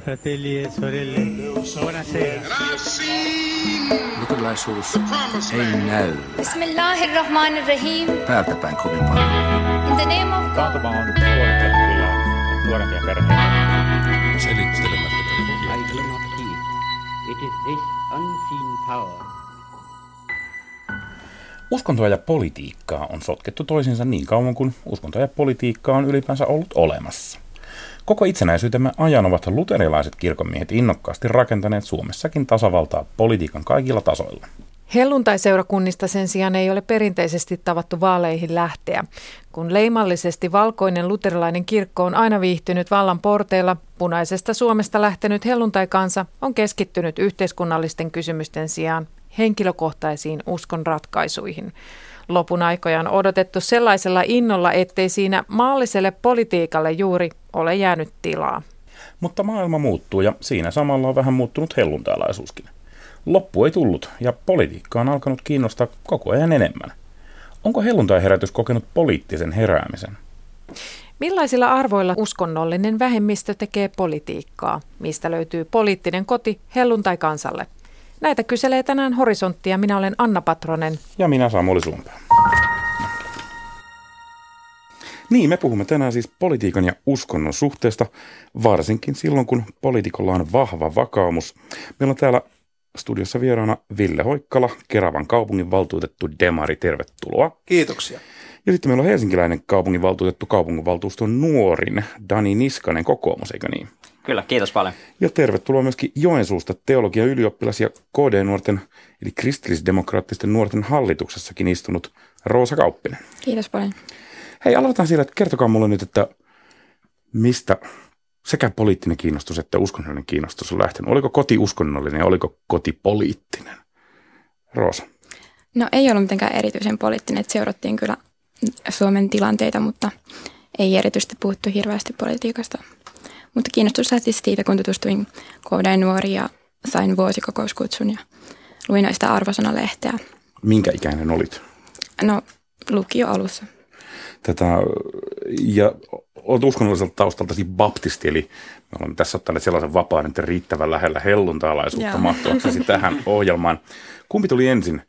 fratelli e sorelle, buonasera. Luterilaisuus ei näy Bismillahirrahmanirrahim. päältä päin kovin paljon. In the name of God. On nuorempia perheitä. Selittelemättä I do not fear. It is this unseen power Uskontoa ja politiikkaa on sotkettu toisiinsa niin kauan kuin uskontoa ja politiikkaa on ylipäänsä ollut olemassa. Koko itsenäisyytemme ajan ovat luterilaiset kirkonmiehet innokkaasti rakentaneet Suomessakin tasavaltaa politiikan kaikilla tasoilla. Helluntaiseurakunnista sen sijaan ei ole perinteisesti tavattu vaaleihin lähteä. Kun leimallisesti valkoinen luterilainen kirkko on aina viihtynyt vallan porteilla, punaisesta Suomesta lähtenyt helluntaikansa on keskittynyt yhteiskunnallisten kysymysten sijaan henkilökohtaisiin uskon ratkaisuihin. Lopun aikoja on odotettu sellaisella innolla, ettei siinä maalliselle politiikalle juuri ole jäänyt tilaa. Mutta maailma muuttuu ja siinä samalla on vähän muuttunut helluntailaisuuskin. Loppu ei tullut ja politiikka on alkanut kiinnostaa koko ajan enemmän. Onko helluntaiherätys kokenut poliittisen heräämisen? Millaisilla arvoilla uskonnollinen vähemmistö tekee politiikkaa? Mistä löytyy poliittinen koti helluntai-kansalle? Näitä kyselee tänään Horisonttia. Minä olen Anna Patronen. Ja minä Samuli Sumpää. Niin, me puhumme tänään siis politiikan ja uskonnon suhteesta, varsinkin silloin, kun poliitikolla on vahva vakaumus. Meillä on täällä studiossa vieraana Ville Hoikkala, Keravan kaupungin valtuutettu Demari. Tervetuloa. Kiitoksia. Ja sitten meillä on helsinkiläinen kaupunginvaltuutettu kaupunginvaltuuston nuorin Dani Niskanen kokoomus, eikö niin? Kyllä, kiitos paljon. Ja tervetuloa myöskin Joensuusta teologian ylioppilas ja KD-nuorten eli kristillisdemokraattisten nuorten hallituksessakin istunut Roosa Kauppinen. Kiitos paljon. Hei, aloitetaan siellä, että kertokaa mulle nyt, että mistä sekä poliittinen kiinnostus että uskonnollinen kiinnostus on lähtenyt. Oliko koti uskonnollinen ja oliko koti poliittinen? Roosa. No ei ollut mitenkään erityisen poliittinen, että seurattiin kyllä Suomen tilanteita, mutta ei erityisesti puhuttu hirveästi politiikasta. Mutta kiinnostus lähti siitä, kun tutustuin KD-nuoriin ja sain vuosikokouskutsun ja luin näistä arvosanalehteä. Minkä ikäinen olit? No lukio alussa. Tätä, ja olet uskonnolliselta taustalta siis baptisti, eli me olemme tässä ottaneet sellaisen vapaan, että riittävän lähellä helluntalaisuutta Joo. mahtuaksesi tähän ohjelmaan. Kumpi tuli ensin,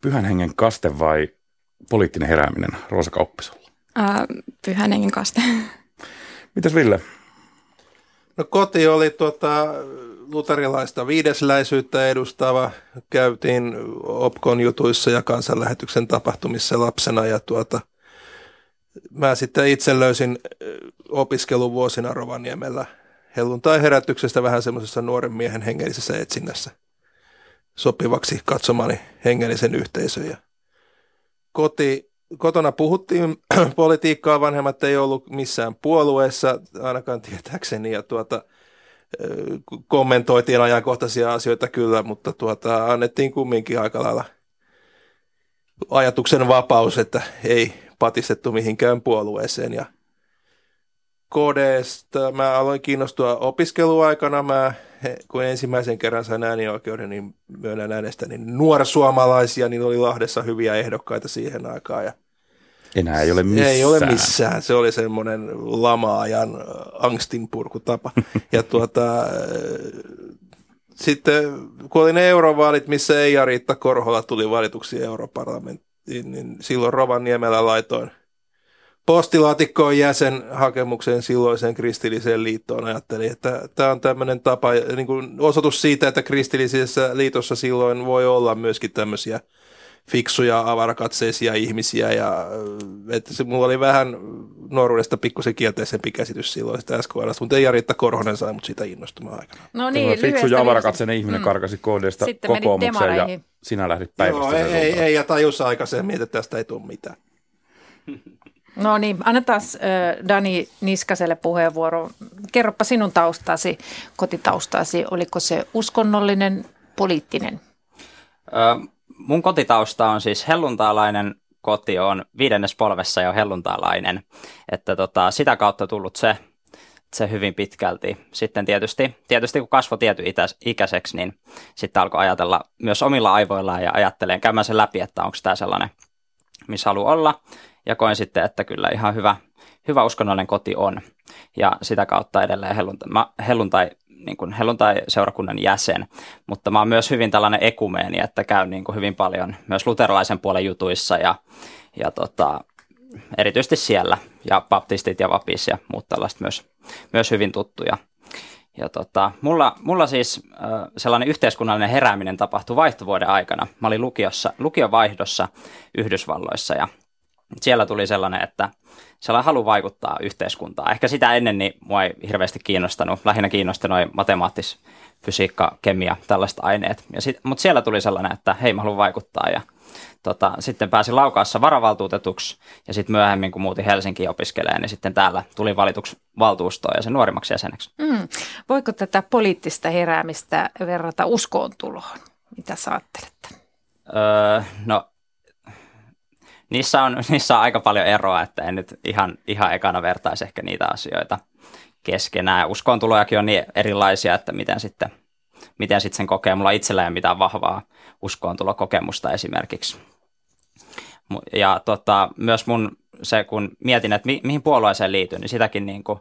pyhän hengen kaste vai poliittinen herääminen Roosa Kauppisolla? Pyhän hengen kaste. Mitäs Ville? No koti oli tuota, luterilaista viidesläisyyttä edustava. Käytiin Opkon jutuissa ja kansanlähetyksen tapahtumissa lapsena ja tuota, mä sitten itse löysin opiskeluvuosina Rovaniemellä helluntai-herätyksestä vähän semmoisessa nuoren miehen hengellisessä etsinnässä sopivaksi katsomani hengellisen yhteisön. Ja koti, kotona puhuttiin politiikkaa, vanhemmat ei ollut missään puolueessa, ainakaan tietääkseni, ja tuota, ö, kommentoitiin ajankohtaisia asioita kyllä, mutta tuota, annettiin kumminkin aika lailla ajatuksen vapaus, että ei patistettu mihinkään puolueeseen. Ja KDstä mä aloin kiinnostua opiskeluaikana. Mä, kun ensimmäisen kerran sain äänioikeuden, niin myönnän äänestäni nuorsuomalaisia, niin oli Lahdessa hyviä ehdokkaita siihen aikaan. Ja Enää ei ole missään. ei ole missään. Se oli semmoinen lama-ajan äh, angstinpurkutapa. ja tuota, äh, sitten kun oli ne eurovaalit, missä Eija Riitta Korhola tuli valituksi europarlamenttiin, niin silloin Rovaniemellä laitoin postilaatikkoon jäsen hakemuksen silloiseen kristilliseen liittoon. Ajattelin, että tämä on tämmöinen tapa, niin kuin osoitus siitä, että kristillisessä liitossa silloin voi olla myöskin tämmöisiä fiksuja, avarakatseisia ihmisiä ja että se, mulla oli vähän nuoruudesta pikkusen kielteisempi käsitys silloin sitä SKLstä, mutta ei Riitta Korhonen sai mut siitä innostumaan aikana. No Tämä niin, fiksu ja avarakatseinen ihminen Mm. karkasi Sitten menit kokoomukseen ja sinä lähdit Joo, päivästä ei, ei, ei, ja tajus aikaisemmin, että tästä ei tule mitään. No niin, annetaan Dani Niskaselle puheenvuoro. Kerropa sinun taustasi, kotitaustasi. Oliko se uskonnollinen, poliittinen? Ö, mun kotitausta on siis helluntaalainen koti, on viidennes polvessa jo helluntaalainen, että tota, sitä kautta tullut se, se hyvin pitkälti. Sitten tietysti, tietysti kun kasvoi tiety itäs, ikäiseksi, niin sitten alkoi ajatella myös omilla aivoillaan ja ajattelee käymään sen läpi, että onko tämä sellainen, missä haluaa olla. Ja koen sitten, että kyllä ihan hyvä, hyvä uskonnollinen koti on. Ja sitä kautta edelleen helluntai, mä, helluntai niin kuin helluntai-seurakunnan jäsen, mutta mä oon myös hyvin tällainen ekumeeni, että käyn niin kuin hyvin paljon myös luterilaisen puolen jutuissa ja, ja tota, erityisesti siellä, ja baptistit ja vapis ja muut tällaiset myös, myös hyvin tuttuja. Ja tota, mulla, mulla siis äh, sellainen yhteiskunnallinen herääminen tapahtui vaihtovuoden aikana. Mä olin lukiossa, lukiovaihdossa Yhdysvalloissa ja siellä tuli sellainen, että sellainen halu vaikuttaa yhteiskuntaan. Ehkä sitä ennen niin mua ei hirveästi kiinnostanut, lähinnä kiinnosti noin matemaattis, fysiikka, kemia, tällaiset aineet. Ja sit, mutta siellä tuli sellainen, että hei mä haluan vaikuttaa ja tota, sitten pääsin Laukaassa varavaltuutetuksi ja sitten myöhemmin kun muutin Helsinkiin opiskelemaan, niin sitten täällä tuli valituksi valtuustoon ja sen nuorimmaksi jäseneksi. Mm. Voiko tätä poliittista heräämistä verrata uskoon tuloon? Mitä sä ajattelet? Öö, no niissä on, niissä on aika paljon eroa, että en nyt ihan, ihan ekana vertaisi ehkä niitä asioita keskenään. Uskoontulojakin on niin erilaisia, että miten sitten, miten sitten sen kokee. Mulla itsellä ei ole mitään vahvaa uskoontulokokemusta esimerkiksi. Ja tota, myös mun se, kun mietin, että mi, mihin puolueeseen liityn, niin sitäkin niin kuin,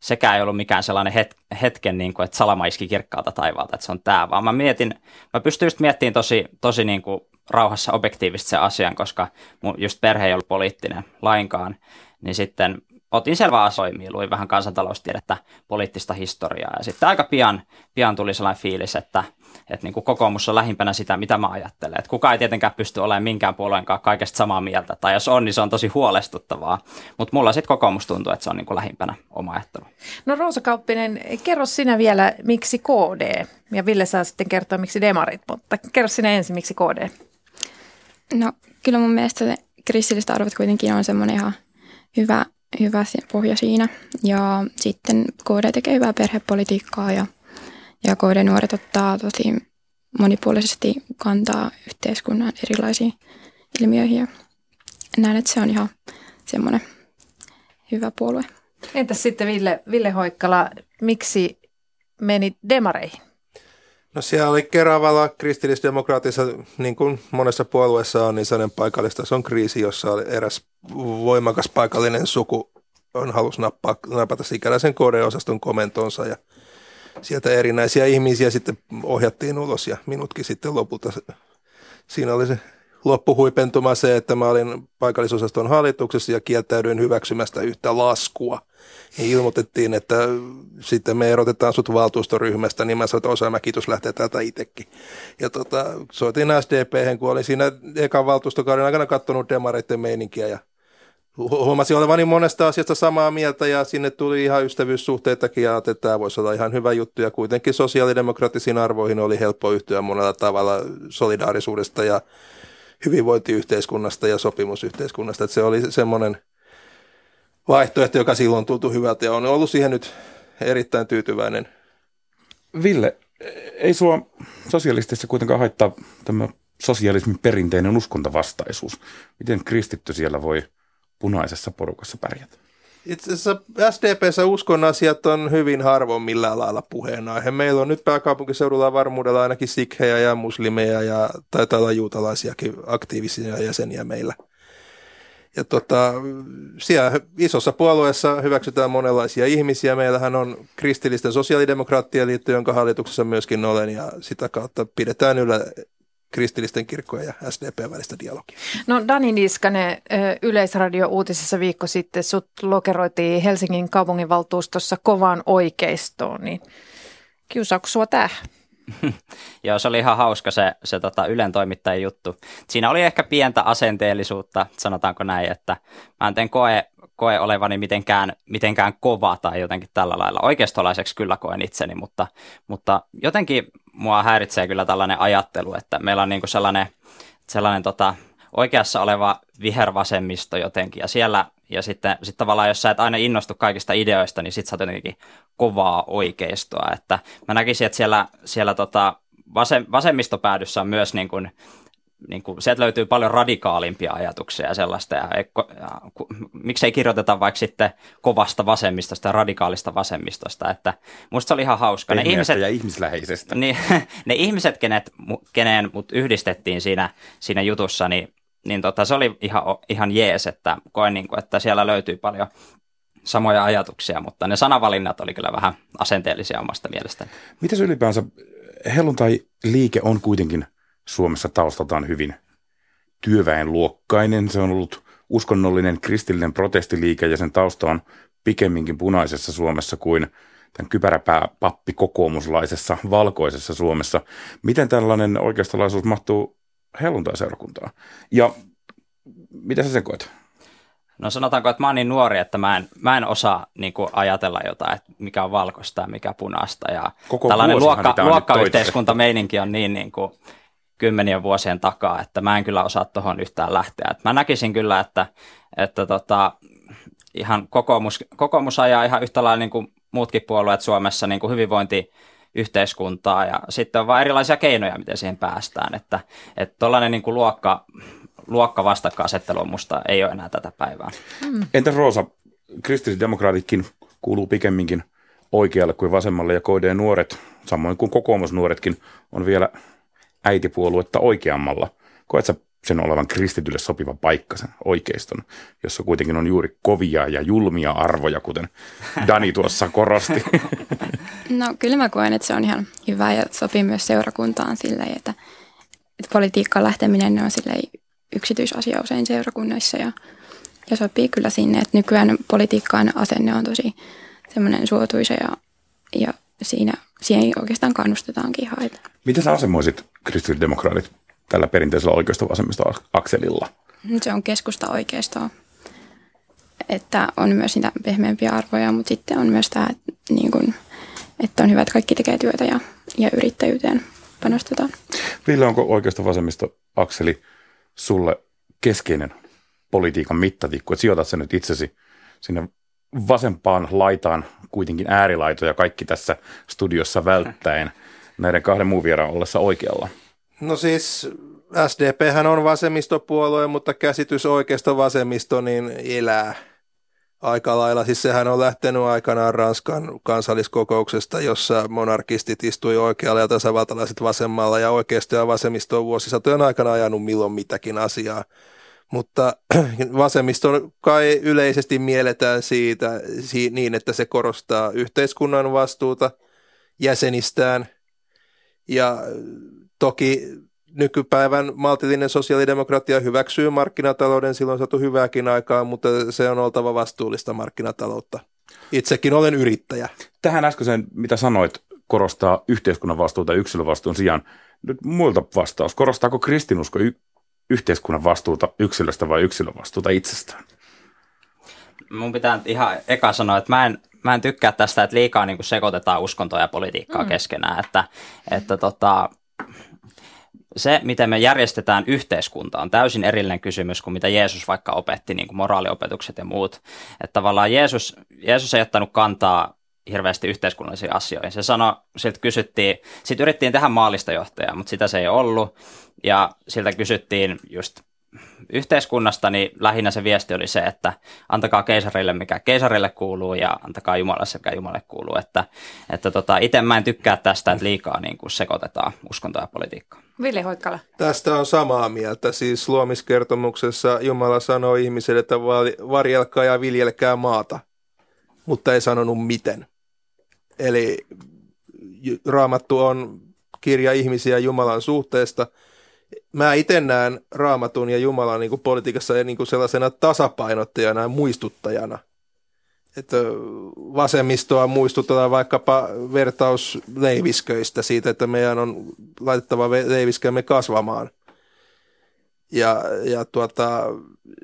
sekä ei ollut mikään sellainen het, hetken, niin kuin, että salama iski kirkkaalta taivaalta, että se on tämä, vaan mä mietin, mä pystyn just miettimään tosi, tosi niin kuin rauhassa objektiivisesti se asian, koska mun just perhe ei ollut poliittinen lainkaan, niin sitten otin selvää asoimia, luin vähän kansantaloustiedettä, poliittista historiaa ja sitten aika pian, pian tuli sellainen fiilis, että, että niin kuin kokoomus on lähimpänä sitä, mitä mä ajattelen. Että kukaan ei tietenkään pysty olemaan minkään puolueen kanssa kaikesta samaa mieltä, tai jos on, niin se on tosi huolestuttavaa. Mutta mulla sitten kokoomus tuntuu, että se on niin kuin lähimpänä oma ajattelu. No Roosa Kauppinen, kerro sinä vielä, miksi KD? Ja Ville saa sitten kertoa, miksi demarit, mutta kerro sinä ensin, miksi KD? No kyllä mun mielestä kristilliset arvot kuitenkin on semmoinen ihan hyvä, hyvä pohja siinä. Ja sitten KD tekee hyvää perhepolitiikkaa ja, ja KD-nuoret ottaa tosi monipuolisesti kantaa yhteiskunnan erilaisiin ilmiöihin. Ja näen, että se on ihan semmoinen hyvä puolue. Entäs sitten Ville, Ville Hoikkala, miksi meni demareihin? No siellä oli Keravalla kristillisdemokraatissa, niin kuin monessa puolueessa on, niin sellainen paikallistason kriisi, jossa oli eräs voimakas paikallinen suku on halus nappaa, napata sikäläisen KD-osaston komentonsa ja sieltä erinäisiä ihmisiä sitten ohjattiin ulos ja minutkin sitten lopulta, siinä oli se loppuhuipentuma se, että mä olin paikallisosaston hallituksessa ja kieltäydyin hyväksymästä yhtä laskua – niin ilmoitettiin, että sitten me erotetaan sut valtuustoryhmästä, niin mä sanoin, että Osama, kiitos lähtee täältä itsekin. Ja tota, soitin SDP, kun olin siinä ekan valtuustokauden aikana katsonut demareiden meininkiä ja huomasin olevani monesta asiasta samaa mieltä ja sinne tuli ihan ystävyyssuhteitakin ja että tämä voisi olla ihan hyvä juttu ja kuitenkin sosiaalidemokraattisiin arvoihin oli helppo yhtyä monella tavalla solidaarisuudesta ja hyvinvointiyhteiskunnasta ja sopimusyhteiskunnasta, että se oli semmoinen – vaihtoehto, joka silloin tuntuu hyvältä ja on ollut siihen nyt erittäin tyytyväinen. Ville, ei sua sosialistissa kuitenkaan haittaa tämä sosialismin perinteinen uskontavastaisuus. Miten kristitty siellä voi punaisessa porukassa pärjätä? Itse asiassa SDPssä uskon asiat on hyvin harvoin millään lailla puheenaihe. Meillä on nyt pääkaupunkiseudulla varmuudella ainakin sikhejä ja muslimeja ja taitaa olla juutalaisiakin aktiivisia jäseniä meillä – ja tota, siellä isossa puolueessa hyväksytään monenlaisia ihmisiä. Meillähän on kristillisten sosiaalidemokraattien liitto, jonka hallituksessa myöskin olen, ja sitä kautta pidetään yllä kristillisten kirkkojen ja SDP välistä dialogia. No Dani Niskanen, Yleisradio uutisessa viikko sitten sut lokeroitiin Helsingin kaupunginvaltuustossa kovaan oikeistoon, niin kiusaako sua tähän? Joo, se oli ihan hauska se, se tota Ylen toimittajan juttu. Siinä oli ehkä pientä asenteellisuutta, sanotaanko näin, että mä en koe, koe olevani mitenkään, mitenkään kova tai jotenkin tällä lailla. Oikeistolaiseksi kyllä koen itseni, mutta, mutta jotenkin mua häiritsee kyllä tällainen ajattelu, että meillä on niinku sellainen, sellainen tota, oikeassa oleva vihervasemmisto jotenkin, ja siellä ja sitten sit tavallaan, jos sä et aina innostu kaikista ideoista, niin sit sä oot jotenkin kovaa oikeistoa. Että mä näkisin, että siellä, siellä tota vasem, vasemmistopäädyssä on myös niin kuin, niin kuin, sieltä löytyy paljon radikaalimpia ajatuksia ja sellaista. Ja, ja, ja miksei kirjoiteta vaikka sitten kovasta vasemmistosta ja radikaalista vasemmistosta. Että musta se oli ihan hauska. Ne ihmiset, ja ihmisläheisestä. Niin, ne ihmiset, kenet, keneen mut yhdistettiin siinä, siinä jutussa, niin niin tota, se oli ihan, ihan jees, että koen, niin kuin, että siellä löytyy paljon, samoja ajatuksia, mutta ne sanavalinnat oli kyllä vähän asenteellisia omasta mielestäni. Mitäs ylipäänsä helluntai-liike on kuitenkin Suomessa taustaltaan hyvin työväenluokkainen. Se on ollut uskonnollinen kristillinen protestiliike ja sen tausta on pikemminkin punaisessa Suomessa kuin tämän kypäräpää pappi kokoomuslaisessa valkoisessa Suomessa. Miten tällainen oikeistolaisuus mahtuu helluntai-seurakuntaan? Ja mitä sä sen koet? No sanotaanko, että mä oon niin nuori, että mä en, mä en osaa niin kuin ajatella jotain, että mikä on valkoista ja mikä punaista. Ja Koko tällainen luokka, luokkayhteiskuntameininki on niin, niin kuin kymmenien vuosien takaa, että mä en kyllä osaa tuohon yhtään lähteä. Et mä näkisin kyllä, että, että tota, ihan kokoomus, kokoomus ajaa ihan yhtä lailla niin kuin muutkin puolueet Suomessa niin kuin hyvinvointiyhteiskuntaa ja sitten on vain erilaisia keinoja, miten siihen päästään. Että tuollainen niin kuin luokka, luokka vastakkainasettelu musta ei ole enää tätä päivää. Entäs Roosa, kristillisdemokraatitkin kuuluu pikemminkin oikealle kuin vasemmalle ja KD nuoret, samoin kuin kokoomusnuoretkin, on vielä äitipuoluetta oikeammalla. Koet sä sen olevan kristitylle sopiva paikka, sen oikeiston, jossa kuitenkin on juuri kovia ja julmia arvoja, kuten Dani tuossa korosti. No kyllä mä koen, että se on ihan hyvä ja sopii myös seurakuntaan silleen, että, että politiikkaan lähteminen ne on silleen yksityisasia usein seurakunnissa ja, ja sopii kyllä sinne, että nykyään politiikkaan asenne on tosi semmoinen suotuisa ja, ja siinä, siihen oikeastaan kannustetaankin. Että. Miten sä asemoisit kristillisdemokraatit tällä perinteisellä oikeisto vasemmisto akselilla? Se on keskusta oikeistoa. Että on myös niitä pehmeämpiä arvoja, mutta sitten on myös tämä, että, niin kuin, että on hyvä, että kaikki tekee työtä ja, ja yrittäjyyteen panostetaan. Ville, onko oikeisto vasemmisto akseli sulle keskeinen politiikan mittatikku, että sijoitat sen nyt itsesi sinne vasempaan laitaan kuitenkin äärilaitoja kaikki tässä studiossa välttäen näiden kahden muun vieraan ollessa oikealla? No siis SDP on vasemmistopuolue, mutta käsitys oikeasta vasemmisto niin elää aika lailla. Siis sehän on lähtenyt aikanaan Ranskan kansalliskokouksesta, jossa monarkistit istui oikealla ja tasavaltalaiset vasemmalla ja oikeisto ja vasemmisto on vuosisatojen aikana ajanut milloin mitäkin asiaa. Mutta vasemmisto kai yleisesti mielletään siitä niin, että se korostaa yhteiskunnan vastuuta jäsenistään ja toki nykypäivän maltillinen sosiaalidemokratia hyväksyy markkinatalouden, silloin saatu hyvääkin aikaa, mutta se on oltava vastuullista markkinataloutta. Itsekin olen yrittäjä. Tähän äskeiseen, mitä sanoit, korostaa yhteiskunnan vastuuta yksilövastuun sijaan. Nyt muilta vastaus. Korostaako kristinusko y- yhteiskunnan vastuuta yksilöstä vai yksilövastuuta itsestään? Mun pitää ihan eka sanoa, että mä en, mä en tykkää tästä, että liikaa niin sekoitetaan uskontoa ja politiikkaa mm. keskenään. Että, että tota, se, miten me järjestetään yhteiskunta, on täysin erillinen kysymys kuin mitä Jeesus vaikka opetti, niin kuin moraaliopetukset ja muut. Että tavallaan Jeesus, Jeesus ei ottanut kantaa hirveästi yhteiskunnallisiin asioihin. Se sanoi, siltä kysyttiin, sitten yritettiin tehdä maalista johtajaa, mutta sitä se ei ollut. Ja siltä kysyttiin just yhteiskunnasta, niin lähinnä se viesti oli se, että antakaa keisarille mikä keisarille kuuluu ja antakaa Jumalalle se mikä Jumalalle kuuluu. Että, että tota, itse mä en tykkää tästä, että liikaa niin kuin sekoitetaan uskontoa ja politiikkaa. Ville Hoikkala. Tästä on samaa mieltä. Siis luomiskertomuksessa Jumala sanoi ihmiselle, että varjelkaa ja viljelkää maata, mutta ei sanonut miten. Eli raamattu on kirja ihmisiä Jumalan suhteesta. Mä itse näen raamatun ja Jumalan niin kuin politiikassa niin kuin sellaisena tasapainottajana ja muistuttajana – että vasemmistoa muistutetaan vaikkapa vertaus leivisköistä siitä, että meidän on laitettava leiviskämme kasvamaan. Ja, ja tuota,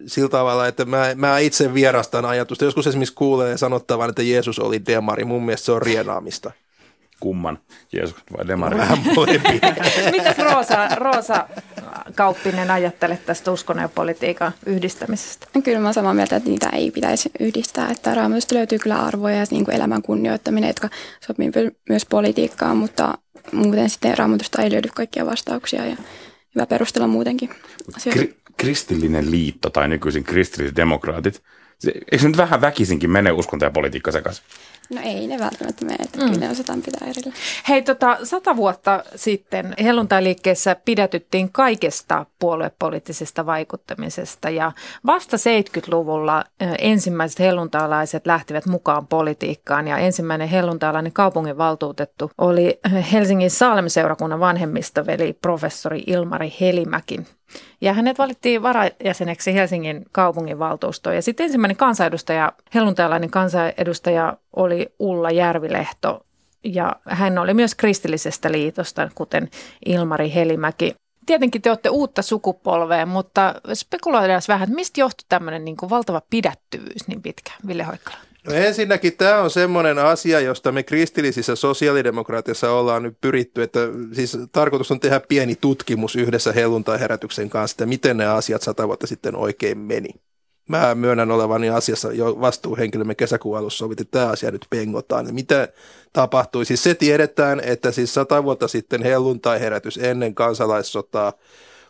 sillä tavalla, että mä, mä itse vierastan ajatusta. Joskus esimerkiksi kuulee sanottavan, että Jeesus oli demari. Mun mielestä se on rienaamista kumman, Jeesus vai Demari? Vähän Mitäs Roosa, Roosa Kauppinen ajattelet tästä uskon ja politiikan yhdistämisestä? Kyllä mä samaa mieltä, että niitä ei pitäisi yhdistää. Että raamatusta löytyy kyllä arvoja ja niin kuin elämän kunnioittaminen, jotka sopii myös politiikkaan, mutta muuten sitten raamatusta ei löydy kaikkia vastauksia ja hyvä perustella muutenkin Kri- kristillinen liitto tai nykyisin kristilliset demokraatit, eikö se nyt vähän väkisinkin mene uskonto ja politiikka sekaisin? No ei ne välttämättä mene, että mm. kyllä ne osataan pitää erillä. Hei, tota, sata vuotta sitten helluntailiikkeessä pidätyttiin kaikesta puoluepoliittisesta vaikuttamisesta ja vasta 70-luvulla ensimmäiset helluntalaiset lähtivät mukaan politiikkaan ja ensimmäinen helluntalainen kaupunginvaltuutettu oli Helsingin Salm-seurakunnan vanhemmistoveli professori Ilmari Helimäki. Ja hänet valittiin varajäseneksi Helsingin kaupunginvaltuustoon. Ja sitten ensimmäinen kansanedustaja, helluntalainen kansanedustaja oli Ulla Järvilehto. Ja hän oli myös kristillisestä liitosta, kuten Ilmari Helimäki. Tietenkin te olette uutta sukupolvea, mutta spekuloidaan vähän, että mistä johtui tämmöinen niin kuin valtava pidättyvyys niin pitkään, Ville Hoikkala? No ensinnäkin tämä on semmoinen asia, josta me kristillisissä sosiaalidemokraatiassa ollaan nyt pyritty, että siis tarkoitus on tehdä pieni tutkimus yhdessä helluntai-herätyksen kanssa, että miten ne asiat sata vuotta sitten oikein meni. Mä myönnän olevani asiassa jo vastuuhenkilömme kesäkuun alussa sovittiin, että tämä asia nyt pengotaan. Mitä tapahtui? Siis se tiedetään, että siis sata vuotta sitten helluntai-herätys ennen kansalaissotaa –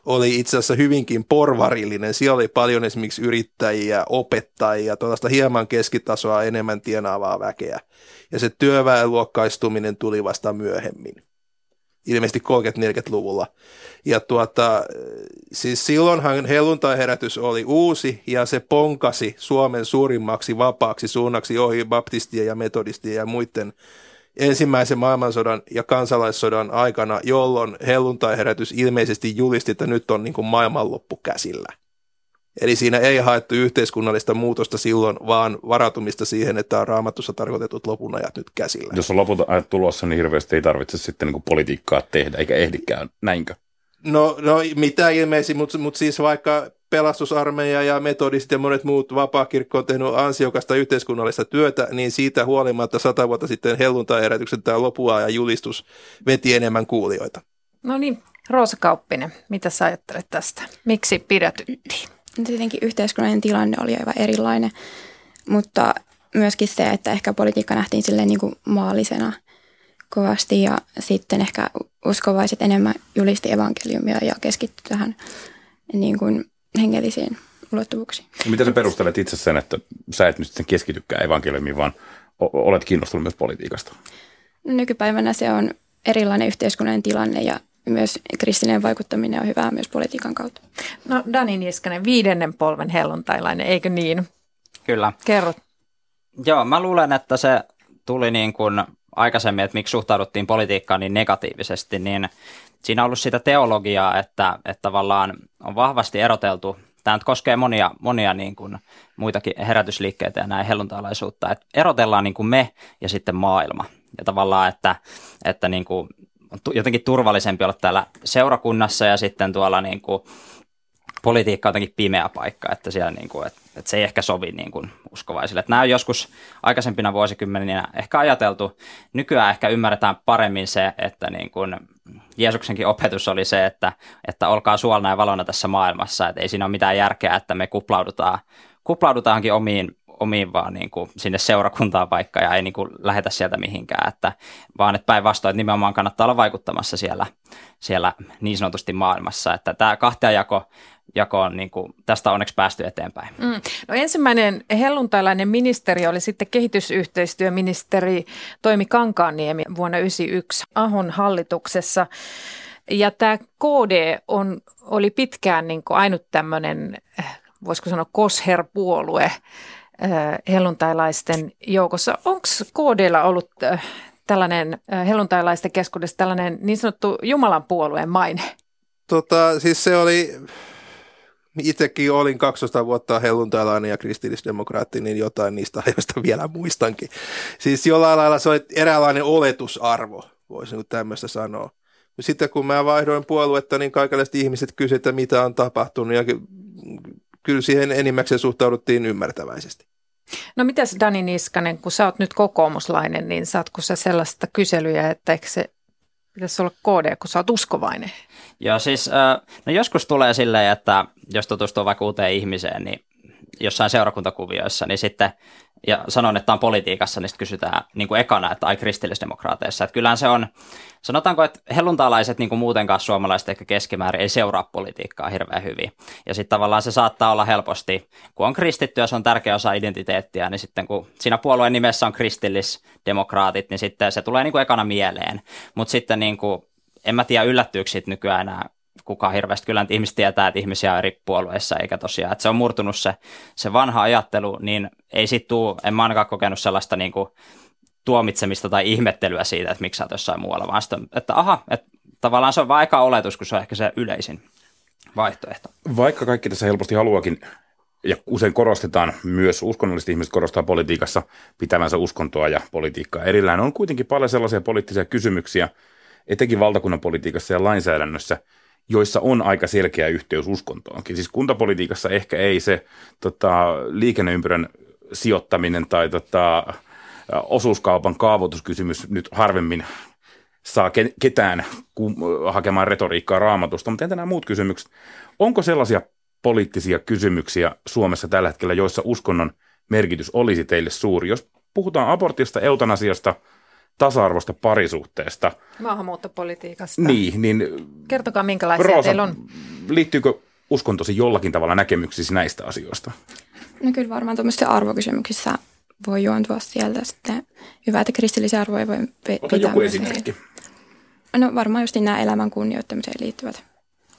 oli itse asiassa hyvinkin porvarillinen. Siellä oli paljon esimerkiksi yrittäjiä, opettajia, tuollaista hieman keskitasoa enemmän tienaavaa väkeä. Ja se työväenluokkaistuminen tuli vasta myöhemmin, ilmeisesti 30-40-luvulla. Ja tuota, siis silloinhan helluntai-herätys oli uusi ja se ponkasi Suomen suurimmaksi vapaaksi suunnaksi ohi baptistien ja metodistien ja muiden ensimmäisen maailmansodan ja kansalaissodan aikana, jolloin helluntai-herätys ilmeisesti julisti, että nyt on niin kuin maailmanloppu käsillä. Eli siinä ei haettu yhteiskunnallista muutosta silloin, vaan varautumista siihen, että on raamatussa tarkoitetut lopun ajat nyt käsillä. Jos on loput ajat tulossa, niin hirveästi ei tarvitse sitten niin kuin politiikkaa tehdä, eikä ehdikään, näinkö? No, no mitä ilmeisesti, mutta mut siis vaikka pelastusarmeija ja metodistit ja monet muut vapaakirkko on tehnyt ansiokasta yhteiskunnallista työtä, niin siitä huolimatta sata vuotta sitten helluntai-herätyksen tämä lopua ja julistus veti enemmän kuulijoita. No niin, Roosa Kauppinen, mitä sä ajattelet tästä? Miksi pidätyttiin? No tietenkin yhteiskunnallinen tilanne oli aivan erilainen, mutta myöskin se, että ehkä politiikka nähtiin silleen niin kuin maallisena kovasti ja sitten ehkä uskovaiset enemmän julisti evankeliumia ja keskittyi tähän niin kuin hengellisiin ulottuvuuksiin. Miten sä perustelet itse sen, että sä et nyt sitten keskitykään evankeliumiin, vaan olet kiinnostunut myös politiikasta? No, nykypäivänä se on erilainen yhteiskunnallinen tilanne ja myös kristillinen vaikuttaminen on hyvää myös politiikan kautta. No Dani Niskanen, viidennen polven helluntailainen, eikö niin? Kyllä. Kerrot. Joo, mä luulen, että se tuli niin kuin aikaisemmin, että miksi suhtauduttiin politiikkaan niin negatiivisesti, niin siinä on ollut sitä teologiaa, että, että tavallaan on vahvasti eroteltu, tämä nyt koskee monia, monia niin kuin muitakin herätysliikkeitä ja näin helluntalaisuutta, että erotellaan niin kuin me ja sitten maailma. Ja tavallaan, että, että niin kuin on jotenkin turvallisempi olla täällä seurakunnassa ja sitten tuolla niin kuin politiikka on jotenkin pimeä paikka, että, siellä niin kuin, että, että se ei ehkä sovi niin kuin uskovaisille. Että nämä on joskus aikaisempina vuosikymmeninä ehkä ajateltu. Nykyään ehkä ymmärretään paremmin se, että niin kuin Jeesuksenkin opetus oli se, että, että olkaa suolana ja valona tässä maailmassa. Että ei siinä ole mitään järkeä, että me kuplaudutaan, kuplaudutaankin omiin, omiin vaan niin kuin sinne seurakuntaan vaikka ja ei niin kuin lähetä sieltä mihinkään, että, vaan että päinvastoin, että nimenomaan kannattaa olla vaikuttamassa siellä, siellä niin sanotusti maailmassa. Että tämä kahtiajako jako on niin kuin, tästä onneksi päästy eteenpäin. Mm. No ensimmäinen helluntailainen ministeri oli sitten kehitysyhteistyöministeri Toimi Kankaanniemi vuonna 1991 Ahon hallituksessa. Ja tämä KD on, oli pitkään niin kuin ainut tämmöinen, voisiko sanoa kosherpuolue äh, helluntailaisten joukossa. Onko KDlla ollut äh, tällainen helluntailaisten keskuudessa tällainen niin sanottu Jumalan puolueen maine? Tota, siis se oli itsekin olin 200 vuotta helluntailainen ja kristillisdemokraatti, niin jotain niistä ajoista vielä muistankin. Siis jollain lailla se oli eräänlainen oletusarvo, voisin tämmöistä sanoa. Sitten kun mä vaihdoin puoluetta, niin kaikenlaiset ihmiset kysyivät, että mitä on tapahtunut, ja kyllä siihen enimmäkseen suhtauduttiin ymmärtäväisesti. No mitäs Dani Niskanen, kun sä oot nyt kokoomuslainen, niin saatko sä sellaista kyselyjä, että eikö se pitäisi olla KD, kun sä oot uskovainen? Joo, siis no joskus tulee silleen, että jos tutustuu vaikka uuteen ihmiseen, niin jossain seurakuntakuvioissa, niin sitten ja sanon, että on politiikassa, niin sitten kysytään niin kuin ekana, että ai kristillisdemokraateissa. Että kyllähän se on, sanotaanko, että helluntaalaiset niin kuin muutenkaan suomalaiset ehkä keskimäärin ei seuraa politiikkaa hirveän hyvin. Ja sitten tavallaan se saattaa olla helposti, kun on kristitty ja se on tärkeä osa identiteettiä, niin sitten kun siinä puolueen nimessä on kristillisdemokraatit, niin sitten se tulee niin kuin ekana mieleen. Mutta sitten niin kuin, en mä tiedä yllättyykö siitä nykyään enää kukaan hirveästi. Kyllä että ihmiset tietää, että ihmisiä on eri puolueissa, eikä tosiaan, että se on murtunut se, se vanha ajattelu, niin ei sit tuu, en mä ainakaan kokenut sellaista niin kuin tuomitsemista tai ihmettelyä siitä, että miksi sä oot jossain muualla, vaan sitä, että aha, että tavallaan se on vain aika oletus, kun se on ehkä se yleisin vaihtoehto. Vaikka kaikki tässä helposti haluakin ja usein korostetaan, myös uskonnolliset ihmiset korostaa politiikassa pitävänsä uskontoa ja politiikkaa erillään. On kuitenkin paljon sellaisia poliittisia kysymyksiä, etenkin valtakunnan politiikassa ja lainsäädännössä, joissa on aika selkeä yhteys uskontoonkin. Siis kuntapolitiikassa ehkä ei se tota, liikenneympyrän sijoittaminen tai tota, osuuskaupan kaavoituskysymys nyt harvemmin saa ketään hakemaan retoriikkaa raamatusta, mutta entä nämä muut kysymykset? Onko sellaisia poliittisia kysymyksiä Suomessa tällä hetkellä, joissa uskonnon merkitys olisi teille suuri? Jos puhutaan abortista, eutanasiasta – tasa-arvosta parisuhteesta. Maahanmuuttopolitiikasta. Niin, niin Kertokaa minkälaisia Roosa, teillä on. liittyykö uskontosi jollakin tavalla näkemyksisi näistä asioista? No kyllä varmaan tuommoisissa arvokysymyksissä voi juontua sieltä sitten hyvä, että kristillisiä arvoja voi pe- Ota joku esimerkki. No varmaan just nämä elämän kunnioittamiseen liittyvät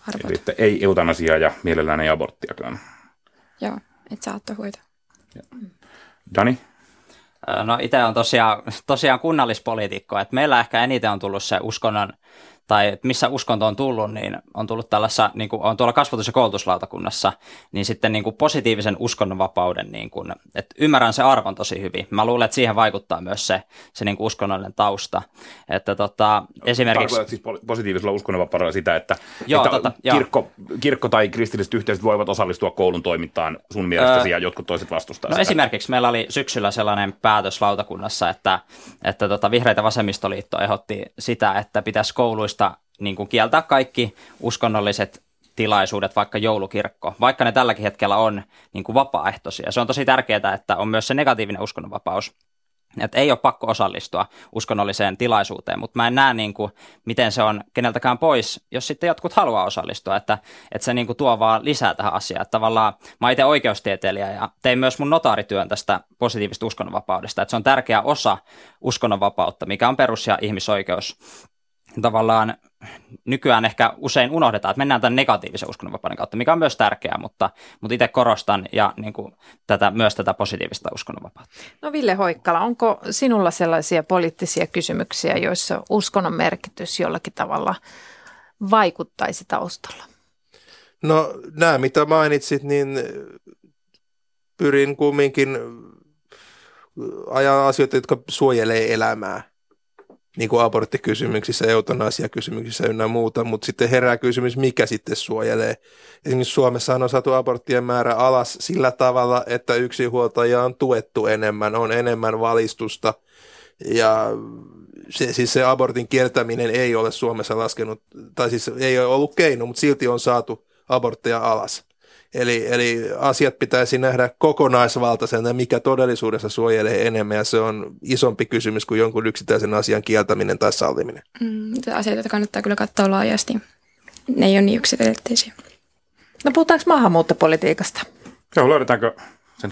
arvot. Eli että ei eutanasiaa ja mielellään ei aborttiakaan. Joo, että saattohoito. Dani? No itse on tosiaan, tosiaan kunnallispoliitikko, että meillä ehkä eniten on tullut se uskonnon tai että missä uskonto on tullut, niin on tullut tällaisessa, niin kuin on tuolla kasvatus- ja koulutuslautakunnassa, niin sitten niin kuin positiivisen uskonnonvapauden, niin kuin, että ymmärrän se arvon tosi hyvin. Mä luulen, että siihen vaikuttaa myös se, se niin kuin uskonnollinen tausta. Että tota, esimerkiksi... siis positiivisella uskonnonvapaudella sitä, että, joo, että tota, kirkko, kirkko tai kristilliset yhteisöt voivat osallistua koulun toimintaan sun mielestäsi öö, ja jotkut toiset vastustaa no sitä. esimerkiksi meillä oli syksyllä sellainen päätös lautakunnassa, että, että tota, Vihreitä vasemmistoliitto ehdotti sitä, että pitäisi kouluista niin kuin kieltää kaikki uskonnolliset tilaisuudet, vaikka joulukirkko, vaikka ne tälläkin hetkellä on niin kuin vapaaehtoisia. Se on tosi tärkeää, että on myös se negatiivinen uskonnonvapaus, että ei ole pakko osallistua uskonnolliseen tilaisuuteen, mutta mä en näe, niin kuin, miten se on keneltäkään pois, jos sitten jotkut haluaa osallistua, että, että se niin kuin, tuo vaan lisää tähän asiaan. Että tavallaan mä itse oikeustieteilijä ja tein myös mun notaarityön tästä positiivista uskonnonvapaudesta, että se on tärkeä osa uskonnonvapautta, mikä on perus- ja ihmisoikeus tavallaan nykyään ehkä usein unohdetaan, että mennään tämän negatiivisen uskonnonvapauden kautta, mikä on myös tärkeää, mutta, mutta itse korostan ja niin kuin, tätä, myös tätä positiivista uskonnonvapautta. No Ville Hoikkala, onko sinulla sellaisia poliittisia kysymyksiä, joissa uskonnon merkitys jollakin tavalla vaikuttaisi taustalla? No nämä, mitä mainitsit, niin pyrin kumminkin ajan asioita, jotka suojelee elämää niin kuin aborttikysymyksissä, eutanasiakysymyksissä ynnä muuta, mutta sitten herää kysymys, mikä sitten suojelee. Esimerkiksi Suomessa on saatu aborttien määrä alas sillä tavalla, että yksinhuoltajia on tuettu enemmän, on enemmän valistusta ja se, siis se abortin kieltäminen ei ole Suomessa laskenut, tai siis ei ole ollut keino, mutta silti on saatu abortteja alas. Eli, eli asiat pitäisi nähdä kokonaisvaltaisena, mikä todellisuudessa suojelee enemmän, ja se on isompi kysymys kuin jonkun yksittäisen asian kieltäminen tai salliminen. Mm, asioita kannattaa kyllä katsoa laajasti. Ne ei ole niin yksiselitteisiä. No puhutaanko maahanmuuttopolitiikasta? Joo, löydetäänkö sen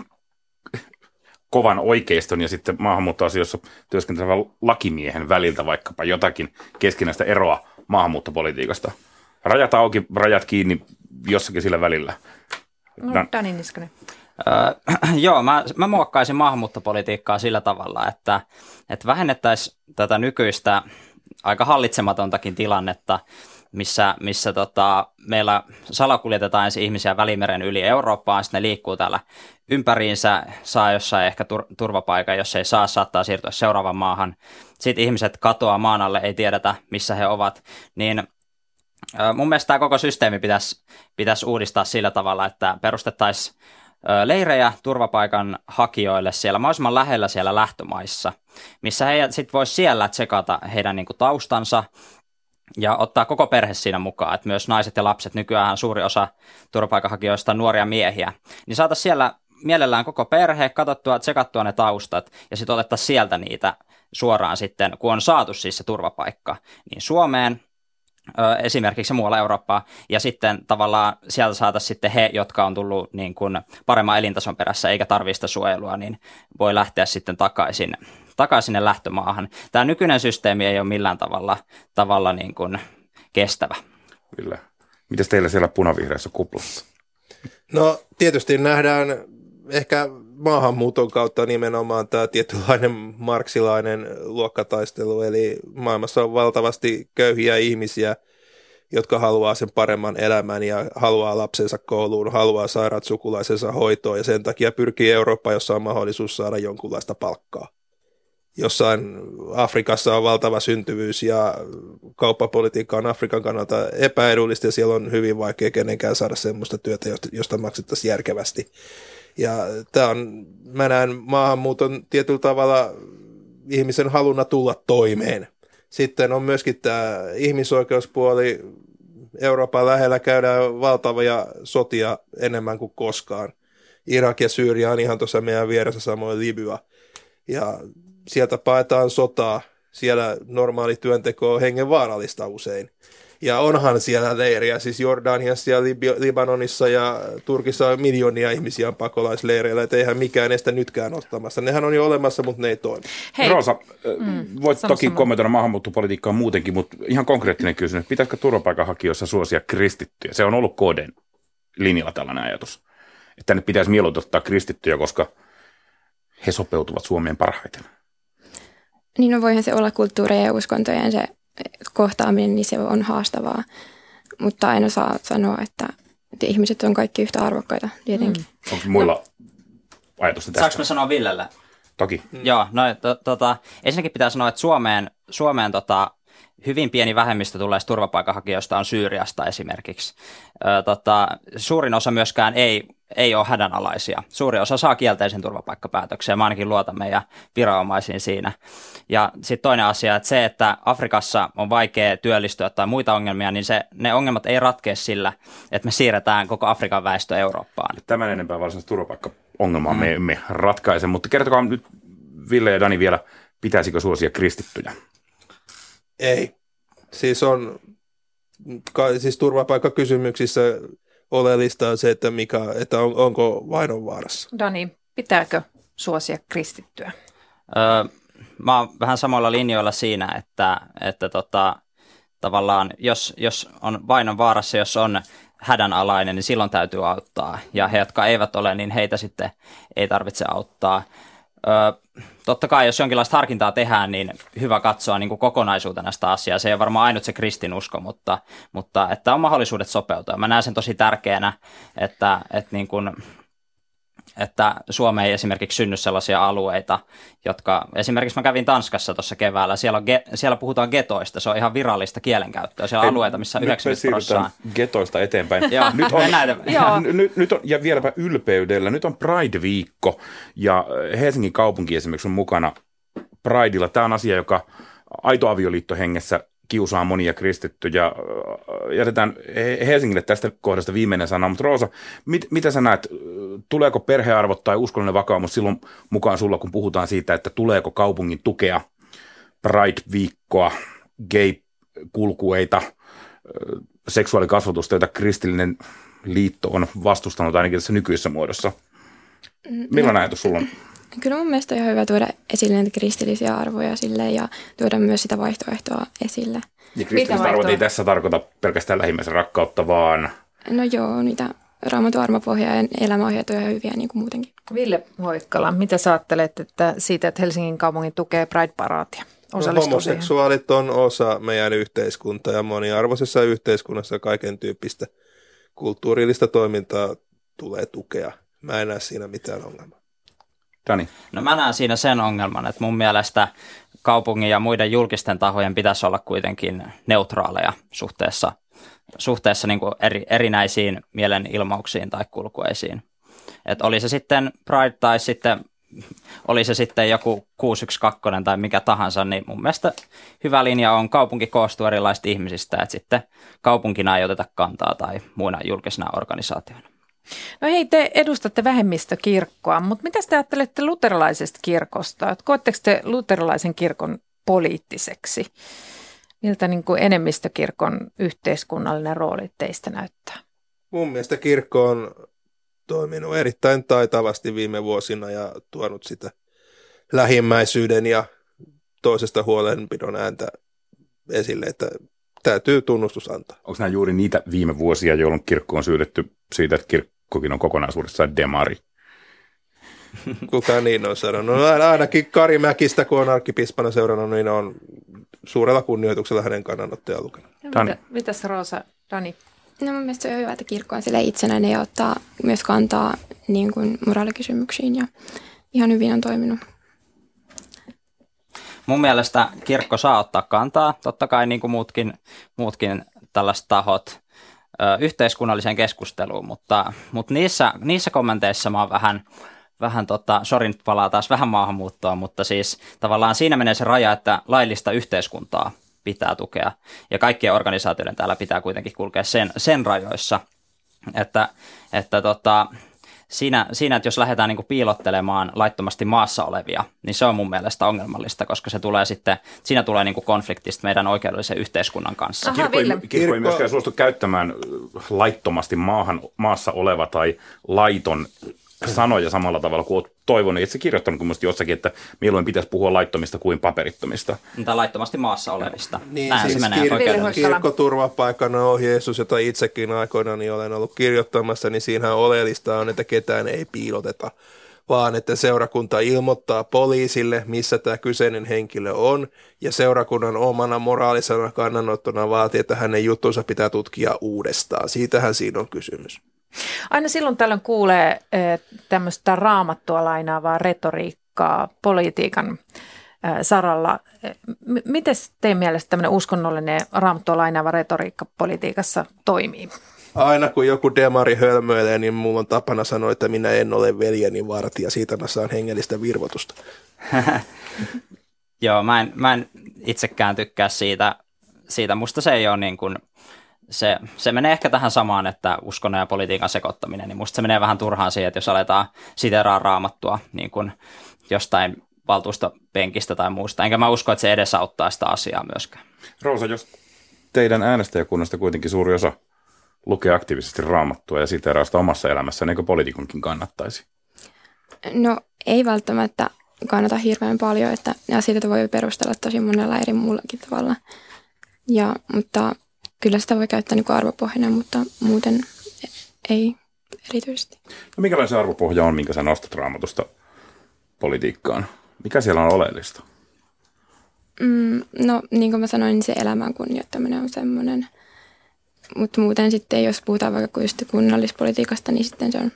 kovan oikeiston ja sitten maahanmuuttoasioissa työskentelevän lakimiehen väliltä vaikkapa jotakin keskinäistä eroa maahanmuuttopolitiikasta? Rajat auki, rajat kiinni jossakin sillä välillä. No, Dani Niskanen. Öö, joo, mä, mä muokkaisin maahanmuuttopolitiikkaa sillä tavalla, että, että vähennettäisiin tätä nykyistä aika hallitsematontakin tilannetta, missä, missä tota, meillä salakuljetetaan ensin ihmisiä Välimeren yli Eurooppaan, sitten ne liikkuu täällä ympäriinsä, saa jossain ehkä tur- turvapaikan, jos ei saa, saattaa siirtyä seuraavan maahan. Sitten ihmiset katoaa maan alle, ei tiedetä missä he ovat, niin Mun mielestä tämä koko systeemi pitäisi, pitäisi uudistaa sillä tavalla, että perustettaisiin leirejä turvapaikan hakijoille siellä mahdollisimman lähellä siellä lähtömaissa, missä he sitten voisi siellä tsekata heidän niin kuin, taustansa ja ottaa koko perhe siinä mukaan, että myös naiset ja lapset, nykyään suuri osa turvapaikanhakijoista on nuoria miehiä, niin saataisiin siellä mielellään koko perhe, katsottua, tsekattua ne taustat ja sitten otettaisiin sieltä niitä suoraan sitten, kun on saatu siis se turvapaikka, niin Suomeen esimerkiksi muualla Eurooppaa, ja sitten tavallaan sieltä saataisiin sitten he, jotka on tullut niin kuin paremman elintason perässä eikä tarvista suojelua, niin voi lähteä sitten takaisin, takaisin sinne lähtömaahan. Tämä nykyinen systeemi ei ole millään tavalla, tavalla niin kuin kestävä. Kyllä. Mitäs teillä siellä punavihreässä kuplassa? No tietysti nähdään ehkä maahanmuuton kautta nimenomaan tämä tietynlainen marksilainen luokkataistelu, eli maailmassa on valtavasti köyhiä ihmisiä, jotka haluaa sen paremman elämän ja haluaa lapsensa kouluun, haluaa sairaat sukulaisensa hoitoon ja sen takia pyrkii Eurooppaan, jossa on mahdollisuus saada jonkunlaista palkkaa. Jossain Afrikassa on valtava syntyvyys ja kauppapolitiikka on Afrikan kannalta epäedullista ja siellä on hyvin vaikea kenenkään saada sellaista työtä, josta maksettaisiin järkevästi. Ja tämä on, mä näen maahanmuuton tietyllä tavalla ihmisen haluna tulla toimeen. Sitten on myöskin tämä ihmisoikeuspuoli. Euroopan lähellä käydään valtavia sotia enemmän kuin koskaan. Irak ja Syyria on ihan tuossa meidän vieressä, samoin Libya. Ja sieltä paetaan sotaa. Siellä normaali työnteko on hengen vaarallista usein. Ja onhan siellä leiriä, siis Jordaniassa ja Lib- Libanonissa ja Turkissa on miljoonia ihmisiä on pakolaisleireillä, että eihän mikään estä nytkään ottamassa. Nehän on jo olemassa, mutta ne ei toimi. Hei. Roosa, mm, voit toki sama. kommentoida maahanmuuttopolitiikkaa muutenkin, mutta ihan konkreettinen kysymys. Pitäisikö turvapaikanhakijoissa suosia kristittyjä? Se on ollut KDn linjalla tällainen ajatus. Että ne pitäisi mieluiten ottaa kristittyjä, koska he sopeutuvat Suomeen parhaiten. Niin no voihan se olla kulttuurien ja uskontojen se kohtaaminen, niin se on haastavaa. Mutta en osaa sanoa, että, että ihmiset on kaikki yhtä arvokkaita tietenkin. Mm. Onko muilla no. ajatusta tästä? Saanko mä sanoa Villelle? Toki. Mm. Joo, no to, tota, ensinnäkin pitää sanoa, että Suomeen, Suomeen tota, hyvin pieni vähemmistö tulee turvapaikanhakijoista on Syyriasta esimerkiksi. Ö, tota, suurin osa myöskään ei ei ole hädänalaisia. Suuri osa saa kielteisen turvapaikkapäätöksen ja mä ainakin luotan meidän viranomaisiin siinä. Ja sitten toinen asia, että se, että Afrikassa on vaikea työllistyä tai muita ongelmia, niin se, ne ongelmat ei ratkea sillä, että me siirretään koko Afrikan väestö Eurooppaan. Tämän enempää varsinaista turvapaikkaongelmaa mm. me emme ratkaise, mutta kertokaa nyt Ville ja Dani vielä, pitäisikö suosia kristittyjä? Ei. Siis on, siis turvapaikkakysymyksissä oleellista on se, että, mikä, että on, onko vainon vaarassa. Dani, pitääkö suosia kristittyä? Öö, mä oon vähän samoilla linjoilla siinä, että, että tota, tavallaan jos, jos on vainon vaarassa, jos on hädänalainen, niin silloin täytyy auttaa. Ja he, jotka eivät ole, niin heitä sitten ei tarvitse auttaa. Totta kai, jos jonkinlaista harkintaa tehdään, niin hyvä katsoa niin kuin kokonaisuutena sitä asiaa. Se ei ole varmaan ainut se kristinusko, mutta, mutta että on mahdollisuudet sopeutua. Mä näen sen tosi tärkeänä, että, että niin kuin, että Suomeen ei esimerkiksi synny sellaisia alueita, jotka, esimerkiksi mä kävin Tanskassa tuossa keväällä, siellä, on ge, siellä puhutaan getoista, se on ihan virallista kielenkäyttöä, siellä on alueita, missä 90 prosenttia. getoista eteenpäin. Joo, nyt on, nyt, nyt on, ja vieläpä ylpeydellä, nyt on Pride-viikko, ja Helsingin kaupunki esimerkiksi on mukana Prideilla. Tämä on asia, joka aito avioliitto hengessä kiusaa monia kristittyjä. Jätetään Helsingille tästä kohdasta viimeinen sana, mutta Roosa, mit, mitä sä näet, tuleeko perhearvot tai uskonnollinen vakaumus silloin mukaan sulla, kun puhutaan siitä, että tuleeko kaupungin tukea Pride-viikkoa, gay-kulkueita, seksuaalikasvatusta, joita kristillinen liitto on vastustanut ainakin tässä nykyisessä muodossa. Mm, Millainen no, ajatus sulla on? Kyllä mun mielestä on ihan hyvä tuoda esille näitä kristillisiä arvoja sille ja tuoda myös sitä vaihtoehtoa esille. Ja kristilliset arvot ei tässä tarkoita pelkästään lähimmäisen rakkautta, vaan... No joo, niitä raamatun armopohja ja elämäohjeet on ihan hyviä niin kuin muutenkin. Ville Hoikkala, mitä sä ajattelet että siitä, että Helsingin kaupungin tukee Pride-paraatia? No, homoseksuaalit on osa meidän yhteiskuntaa ja moniarvoisessa yhteiskunnassa kaiken tyyppistä kulttuurillista toimintaa tulee tukea. Mä en näe siinä mitään ongelmaa. Dani? No mä näen siinä sen ongelman, että mun mielestä kaupungin ja muiden julkisten tahojen pitäisi olla kuitenkin neutraaleja suhteessa, suhteessa niin kuin eri, erinäisiin mielenilmauksiin tai kulkueisiin. Että oli se sitten Pride tai sitten oli se sitten joku 612 tai mikä tahansa, niin mun mielestä hyvä linja on kaupunki koostuu erilaisista ihmisistä, että sitten kaupunkina ei oteta kantaa tai muina julkisena organisaationa. No hei, te edustatte vähemmistökirkkoa, mutta mitä te ajattelette luterilaisesta kirkosta? Koetteko te luterilaisen kirkon poliittiseksi? Miltä niin kuin enemmistökirkon yhteiskunnallinen rooli teistä näyttää? Mun mielestä kirkko on toiminut erittäin taitavasti viime vuosina ja tuonut sitä lähimmäisyyden ja toisesta huolenpidon ääntä esille, että täytyy tunnustus antaa. Onko nämä juuri niitä viime vuosia, jolloin kirkko on syydetty siitä, että kirkkokin on kokonaisuudessaan demari? Kuka niin on sanonut? No ainakin Kari Mäkistä, kun on arkkipispana seurannut, niin on suurella kunnioituksella hänen kannanottojaan lukenut. No, mitä, mitäs Roosa, Dani? No mun mielestä se on hyvä, että kirkko on sille itsenäinen ja ottaa myös kantaa niin kuin moraalikysymyksiin ja ihan hyvin on toiminut. Mun mielestä kirkko saa ottaa kantaa, totta kai niin kuin muutkin, muutkin tällaiset tahot, yhteiskunnalliseen keskusteluun, mutta, mutta niissä, niissä kommenteissa mä oon vähän, vähän tota, sori nyt palaa taas vähän maahanmuuttoa, mutta siis tavallaan siinä menee se raja, että laillista yhteiskuntaa pitää tukea. Ja kaikkien organisaatioiden täällä pitää kuitenkin kulkea sen, sen rajoissa, että, että tota, siinä, siinä, että jos lähdetään niin piilottelemaan laittomasti maassa olevia, niin se on mun mielestä ongelmallista, koska se tulee sitten, siinä tulee niin konfliktista meidän oikeudellisen yhteiskunnan kanssa. Aha, kirkko, ei, kirkko ei myöskään suostu käyttämään laittomasti maahan, maassa oleva tai laiton sanoja samalla tavalla kuin olet toivonut. Itse kirjoittanut kun jossakin, että milloin pitäisi puhua laittomista kuin paperittomista. Tai laittomasti maassa olevista. Niin, Näin siis se menee kir- kirkkoturvapaikan ohjeistus, jota itsekin aikoinaan niin olen ollut kirjoittamassa, niin siinähän oleellista on, että ketään ei piiloteta vaan että seurakunta ilmoittaa poliisille, missä tämä kyseinen henkilö on, ja seurakunnan omana moraalisena kannanottona vaatii, että hänen juttunsa pitää tutkia uudestaan. Siitähän siinä on kysymys. Aina silloin tällöin kuulee eh, tämmöistä raamattua lainaavaa retoriikkaa politiikan eh, saralla. Miten teidän mielestä tämmöinen uskonnollinen raamattua lainaava retoriikka politiikassa toimii? Aina kun joku demari hölmöilee, niin mulla on tapana sanoa, että minä en ole veljeni vartija. Siitä mä saan hengellistä virvotusta. Joo, mä en, mä en itsekään tykkää siitä. siitä. Musta se ei ole niin kuin – se, se menee ehkä tähän samaan, että uskonnon ja politiikan sekoittaminen, niin musta se menee vähän turhaan siihen, että jos aletaan siteraa raamattua niin kuin jostain valtuustopenkistä tai muusta. Enkä mä usko, että se edesauttaa sitä asiaa myöskään. Roosa, jos teidän äänestäjäkunnasta kuitenkin suuri osa lukee aktiivisesti raamattua ja siteraa sitä omassa elämässä, niin eikö poliitikonkin kannattaisi? No ei välttämättä kannata hirveän paljon, että asioita voi perustella tosi monella eri muullakin tavalla. Ja, mutta kyllä sitä voi käyttää niin arvopohjana, mutta muuten ei erityisesti. No minkälainen se arvopohja on, minkä sä nostat raamatusta politiikkaan? Mikä siellä on oleellista? Mm, no niin kuin mä sanoin, niin se elämän kunnioittaminen on semmoinen. Mutta muuten sitten, jos puhutaan vaikka just kunnallispolitiikasta, niin sitten se on,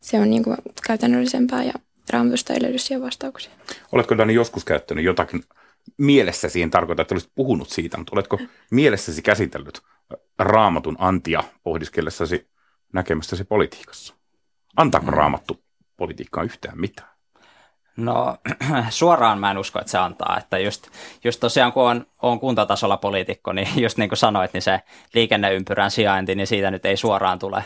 se on niin kuin käytännöllisempää ja raamatusta ei löydy siihen vastauksia. Oletko Dani joskus käyttänyt jotakin mielessäsi, en tarkoita, että olisit puhunut siitä, mutta oletko mielessäsi käsitellyt raamatun antia pohdiskellessasi näkemässäsi politiikassa? Antaako mm. raamattu politiikkaan yhtään mitään? No suoraan mä en usko, että se antaa. Että just, just tosiaan kun on, on kuntatasolla poliitikko, niin just niin kuin sanoit, niin se liikenneympyrän sijainti, niin siitä nyt ei suoraan tule,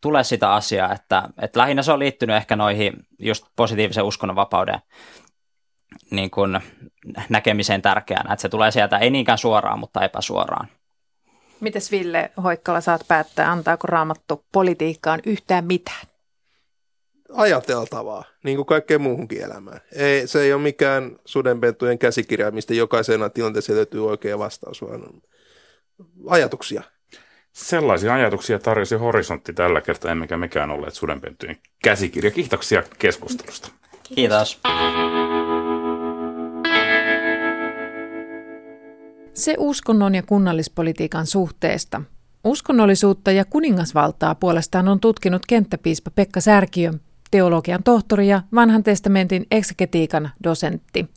tule sitä asiaa. Että, että lähinnä se on liittynyt ehkä noihin just positiivisen uskonnonvapauden niin kuin näkemiseen tärkeänä, että se tulee sieltä ei niinkään suoraan, mutta epäsuoraan. Mites Ville Hoikkala saat päättää, antaako raamattu politiikkaan yhtään mitään? Ajateltavaa, niin kuin kaikkeen muuhunkin elämään. Ei, se ei ole mikään sudenpentujen käsikirja, mistä jokaisena tilanteessa löytyy oikea vastaus, vaan ajatuksia. Sellaisia ajatuksia tarjosi Horisontti tällä kertaa, emmekä mekään olleet sudenpentujen käsikirja. Kiitoksia keskustelusta. Kiitos. Se uskonnon ja kunnallispolitiikan suhteesta. Uskonnollisuutta ja kuningasvaltaa puolestaan on tutkinut kenttäpiispa Pekka Särkiö, teologian tohtori ja vanhan testamentin eksegetiikan dosentti.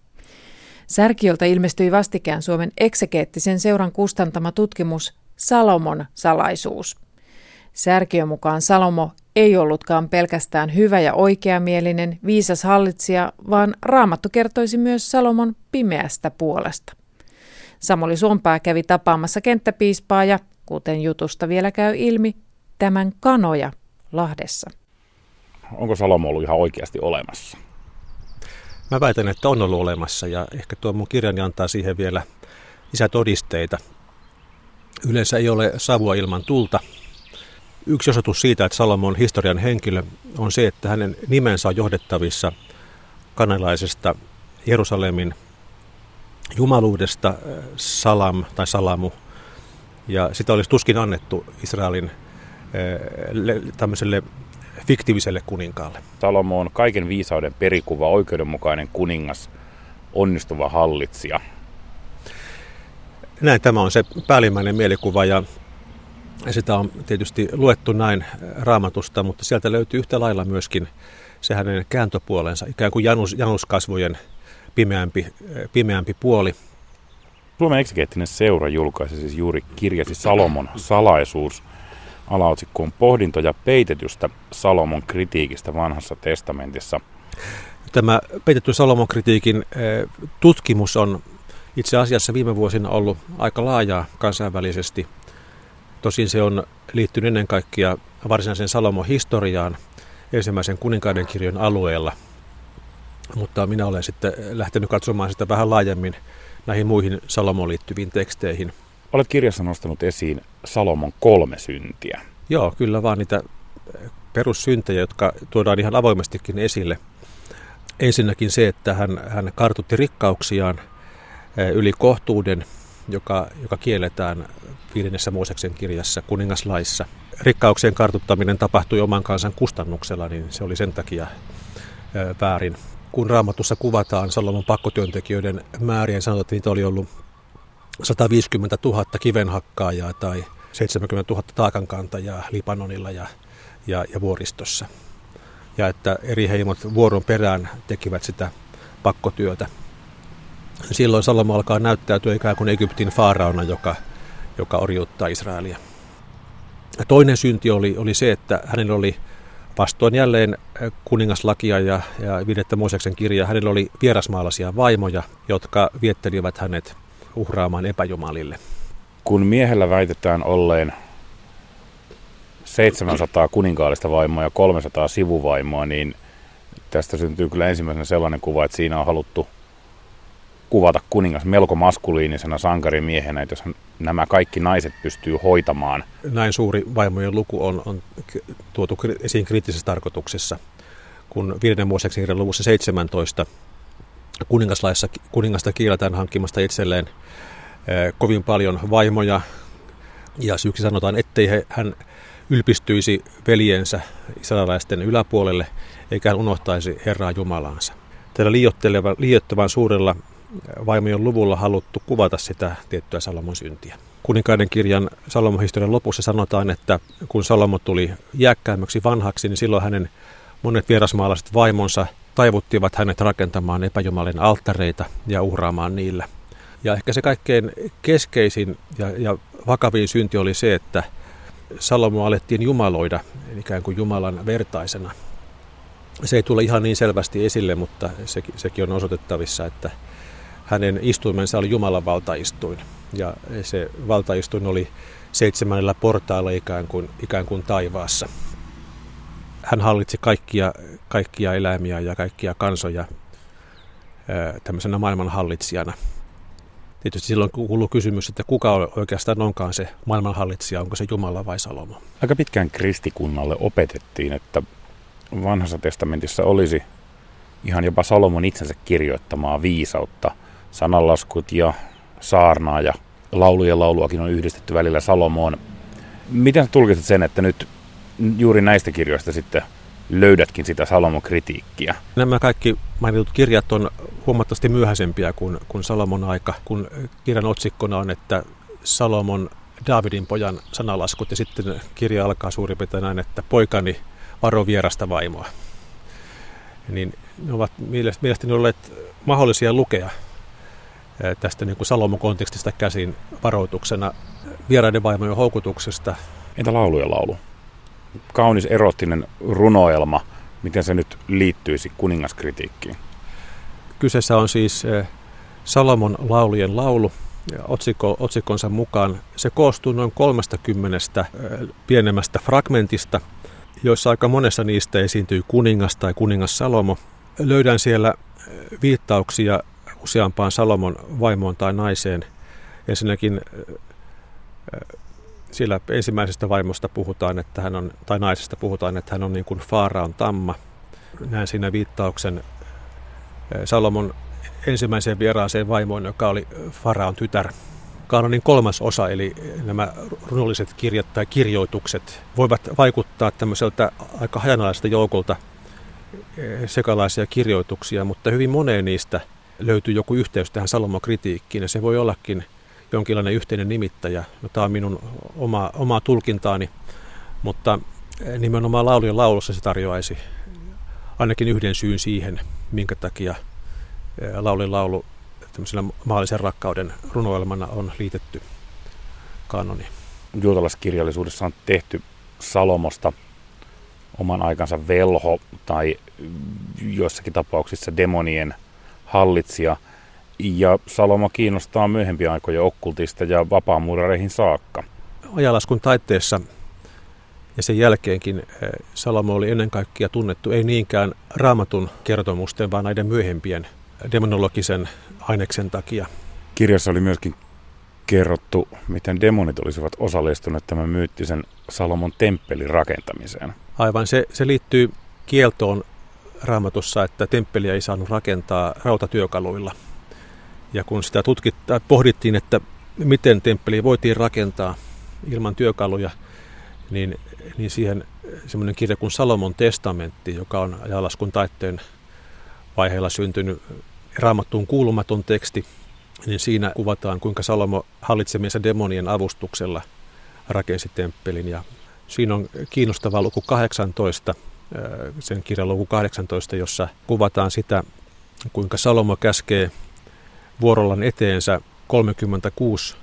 Särkiöltä ilmestyi vastikään Suomen eksegeettisen seuran kustantama tutkimus Salomon salaisuus. Särkiön mukaan Salomo ei ollutkaan pelkästään hyvä ja oikeamielinen, viisas hallitsija, vaan raamattu kertoisi myös Salomon pimeästä puolesta. Samuli Suompää kävi tapaamassa kenttäpiispaa ja, kuten jutusta vielä käy ilmi, tämän kanoja Lahdessa. Onko Salomo ollut ihan oikeasti olemassa? Mä väitän, että on ollut olemassa ja ehkä tuo mun kirjani antaa siihen vielä lisätodisteita. Yleensä ei ole savua ilman tulta. Yksi osoitus siitä, että Salomo on historian henkilö, on se, että hänen nimensä on johdettavissa kanalaisesta Jerusalemin jumaluudesta Salam tai Salamu. Ja sitä olisi tuskin annettu Israelin tämmöiselle fiktiiviselle kuninkaalle. Salomo on kaiken viisauden perikuva, oikeudenmukainen kuningas, onnistuva hallitsija. Näin tämä on se päällimmäinen mielikuva ja sitä on tietysti luettu näin raamatusta, mutta sieltä löytyy yhtä lailla myöskin se hänen kääntöpuolensa, ikään kuin janus, januskasvojen pimeämpi, pimeämpi puoli. Suomen eksegeettinen seura julkaisi siis juuri kirjasi Salomon salaisuus – Alaotsikko on pohdintoja peitetystä Salomon kritiikistä vanhassa testamentissa. Tämä peitetty Salomon kritiikin eh, tutkimus on itse asiassa viime vuosina ollut aika laajaa kansainvälisesti. Tosin se on liittynyt ennen kaikkea varsinaisen Salomon historiaan ensimmäisen kuninkaiden kirjon alueella. Mutta minä olen sitten lähtenyt katsomaan sitä vähän laajemmin näihin muihin Salomon liittyviin teksteihin – Olet kirjassa nostanut esiin Salomon kolme syntiä. Joo, kyllä vaan niitä perussyntejä, jotka tuodaan ihan avoimestikin esille. Ensinnäkin se, että hän, hän kartutti rikkauksiaan eh, yli kohtuuden, joka, joka kielletään viidennessä Mooseksen kirjassa kuningaslaissa. Rikkauksien kartuttaminen tapahtui oman kansan kustannuksella, niin se oli sen takia eh, väärin. Kun raamatussa kuvataan Salomon pakkotyöntekijöiden määrien, sanotaan, että niitä oli ollut 150 000 kivenhakkaajaa tai 70 000 taakankantajaa Libanonilla ja, ja, ja vuoristossa. Ja että eri heimot vuoron perään tekivät sitä pakkotyötä. Silloin Salomo alkaa näyttäytyä ikään kuin Egyptin faaraona, joka, joka orjuuttaa Israelia. Ja toinen synti oli, oli se, että hänellä oli vastoin jälleen kuningaslakia ja, ja viidettä Mooseksen kirjaa, hänellä oli vierasmaalaisia vaimoja, jotka viettelivät hänet uhraamaan epäjumalille. Kun miehellä väitetään olleen 700 kuninkaallista vaimoa ja 300 sivuvaimoa, niin tästä syntyy kyllä ensimmäisenä sellainen kuva, että siinä on haluttu kuvata kuningas melko maskuliinisena sankarimiehenä, että jos nämä kaikki naiset pystyy hoitamaan. Näin suuri vaimojen luku on, on tuotu esiin kriittisessä tarkoituksessa, kun viidennen vuoseksi luvussa 17 kuningaslaissa kuningasta kielletään hankkimasta itselleen kovin paljon vaimoja. Ja syyksi sanotaan, ettei hän ylpistyisi veljensä israelaisten yläpuolelle, eikä hän unohtaisi Herraa Jumalaansa. Tällä liioittavan suurella vaimojen luvulla haluttu kuvata sitä tiettyä Salomon syntiä. Kuninkaiden kirjan Salomon historian lopussa sanotaan, että kun Salomo tuli jääkkäämmäksi vanhaksi, niin silloin hänen monet vierasmaalaiset vaimonsa – taivuttivat hänet rakentamaan epäjumalin alttareita ja uhraamaan niillä. Ja ehkä se kaikkein keskeisin ja, ja vakavin synti oli se, että Salomo alettiin jumaloida ikään kuin Jumalan vertaisena. Se ei tule ihan niin selvästi esille, mutta se, sekin on osoitettavissa, että hänen istuimensa oli Jumalan valtaistuin. Ja se valtaistuin oli seitsemännellä portailla ikään kuin, ikään kuin taivaassa hän hallitsi kaikkia, kaikkia eläimiä ja kaikkia kansoja tämmöisenä maailman hallitsijana. Tietysti silloin kuuluu kysymys, että kuka oikeastaan onkaan se maailmanhallitsija, onko se Jumala vai Salomo. Aika pitkään kristikunnalle opetettiin, että vanhassa testamentissa olisi ihan jopa Salomon itsensä kirjoittamaa viisautta. Sananlaskut ja saarnaa ja laulujen lauluakin on yhdistetty välillä Salomoon. Miten tulkitset sen, että nyt juuri näistä kirjoista sitten löydätkin sitä Salomon kritiikkiä. Nämä kaikki mainitut kirjat on huomattavasti myöhäisempiä kuin, kuin Salomon aika, kun kirjan otsikkona on, että Salomon Davidin pojan sanalaskut ja sitten kirja alkaa suurin piirtein näin, että poikani varo vierasta vaimoa. Niin ne ovat mielestäni olleet mahdollisia lukea tästä niin kuin Salomon kontekstista käsin varoituksena vieraiden vaimojen houkutuksesta. Entä laulujen laulu? Kaunis erottinen runoelma, miten se nyt liittyisi kuningaskritiikkiin? Kyseessä on siis eh, Salomon laulujen laulu. Otsikko, otsikkonsa mukaan se koostuu noin 30 eh, pienemmästä fragmentista, joissa aika monessa niistä esiintyy kuningas tai kuningas Salomo. Löydän siellä viittauksia useampaan Salomon vaimoon tai naiseen. Ensinnäkin siellä ensimmäisestä vaimosta puhutaan, että hän on, tai naisesta puhutaan, että hän on niin kuin Faaraon tamma. Näen siinä viittauksen Salomon ensimmäiseen vieraaseen vaimoon, joka oli Faraon tytär. Kaanonin kolmas osa, eli nämä runolliset kirjat tai kirjoitukset, voivat vaikuttaa tämmöiseltä aika hajanalaiselta joukolta sekalaisia kirjoituksia, mutta hyvin moneen niistä löytyy joku yhteys tähän Salomon kritiikkiin, ja se voi ollakin jonkinlainen yhteinen nimittäjä. No, tämä on minun oma, omaa tulkintaani, mutta nimenomaan laulujen laulussa se tarjoaisi ainakin yhden syyn siihen, minkä takia laulin laulu tämmöisenä maallisen rakkauden runoelmana on liitetty kanoniin. Juutalaiskirjallisuudessa on tehty Salomosta oman aikansa velho tai joissakin tapauksissa demonien hallitsija. Ja Salomo kiinnostaa myöhempiä aikoja okkultista ja vapaamuurareihin saakka. Ajalaskun taitteessa ja sen jälkeenkin eh, Salomo oli ennen kaikkea tunnettu ei niinkään raamatun kertomusten, vaan näiden myöhempien demonologisen aineksen takia. Kirjassa oli myöskin kerrottu, miten demonit olisivat osallistuneet tämän myyttisen Salomon temppelin rakentamiseen. Aivan, se, se liittyy kieltoon raamatussa, että temppeliä ei saanut rakentaa rautatyökaluilla. Ja kun sitä tutkittaa, pohdittiin, että miten temppeli voitiin rakentaa ilman työkaluja, niin, niin siihen semmoinen kirja kuin Salomon testamentti, joka on ajalaskun taitteen vaiheella syntynyt raamattuun kuulumaton teksti, niin siinä kuvataan, kuinka Salomo hallitsemiensa demonien avustuksella rakensi temppelin. Ja siinä on kiinnostava luku 18, sen kirjan luku 18, jossa kuvataan sitä, kuinka Salomo käskee vuorollaan eteensä 36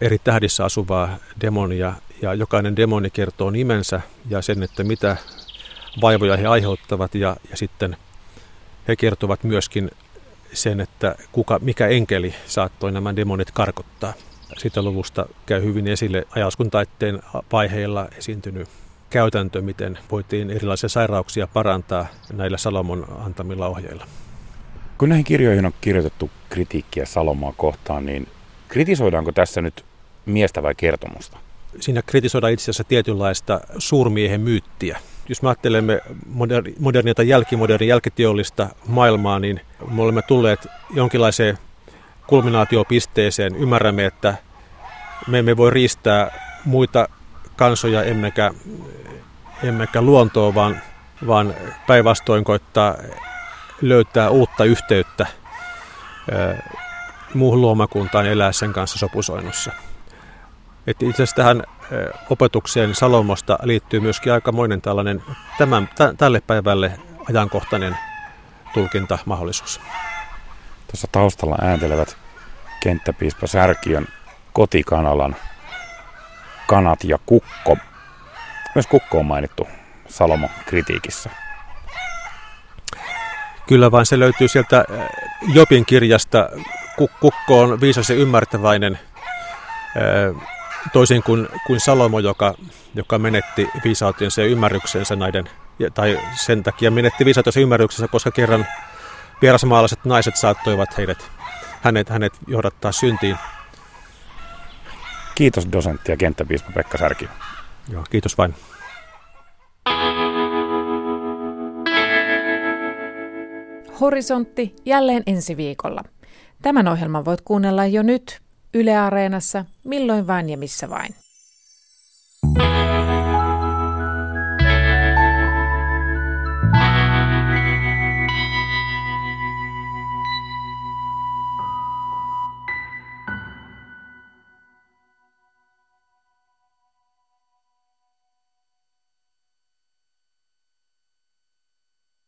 eri tähdissä asuvaa demonia, ja jokainen demoni kertoo nimensä ja sen, että mitä vaivoja he aiheuttavat, ja, ja sitten he kertovat myöskin sen, että kuka, mikä enkeli saattoi nämä demonit karkottaa. Siitä luvusta käy hyvin esille ajauskuntaitteen vaiheilla esiintynyt käytäntö, miten voitiin erilaisia sairauksia parantaa näillä Salomon antamilla ohjeilla. Kun näihin kirjoihin on kirjoitettu kritiikkiä Salomoa kohtaan, niin kritisoidaanko tässä nyt miestä vai kertomusta? Siinä kritisoidaan itse asiassa tietynlaista suurmiehen myyttiä. Jos me ajattelemme modernia tai jälkimodernia, jälkiteollista maailmaa, niin me olemme tulleet jonkinlaiseen kulminaatiopisteeseen. Ymmärrämme, että me emme voi riistää muita kansoja emmekä, emmekä luontoa, vaan, vaan päinvastoin koittaa löytää uutta yhteyttä muuhun luomakuntaan elää sen kanssa sopusoinnussa. Itse asiassa tähän opetukseen Salomosta liittyy myöskin aikamoinen tällainen tämän, t- tälle päivälle ajankohtainen tulkintamahdollisuus. Tuossa taustalla ääntelevät kenttäpiispa Särkiön kotikanalan kanat ja kukko. Myös kukko on mainittu Salomon kritiikissä. Kyllä vaan se löytyy sieltä Jopin kirjasta. Kukko on viisas ja ymmärtäväinen toisin kuin, kuin Salomo, joka, joka menetti viisautensa ja ymmärryksensä näiden, tai sen takia menetti viisautensa ymmärryksensä, koska kerran vierasmaalaiset naiset saattoivat heidät, hänet, hänet johdattaa syntiin. Kiitos dosentti ja kenttäpiispa Pekka Särki. Joo, kiitos vain. Horisontti jälleen ensi viikolla. Tämän ohjelman voit kuunnella jo nyt Yle Areenassa, milloin vain ja missä vain.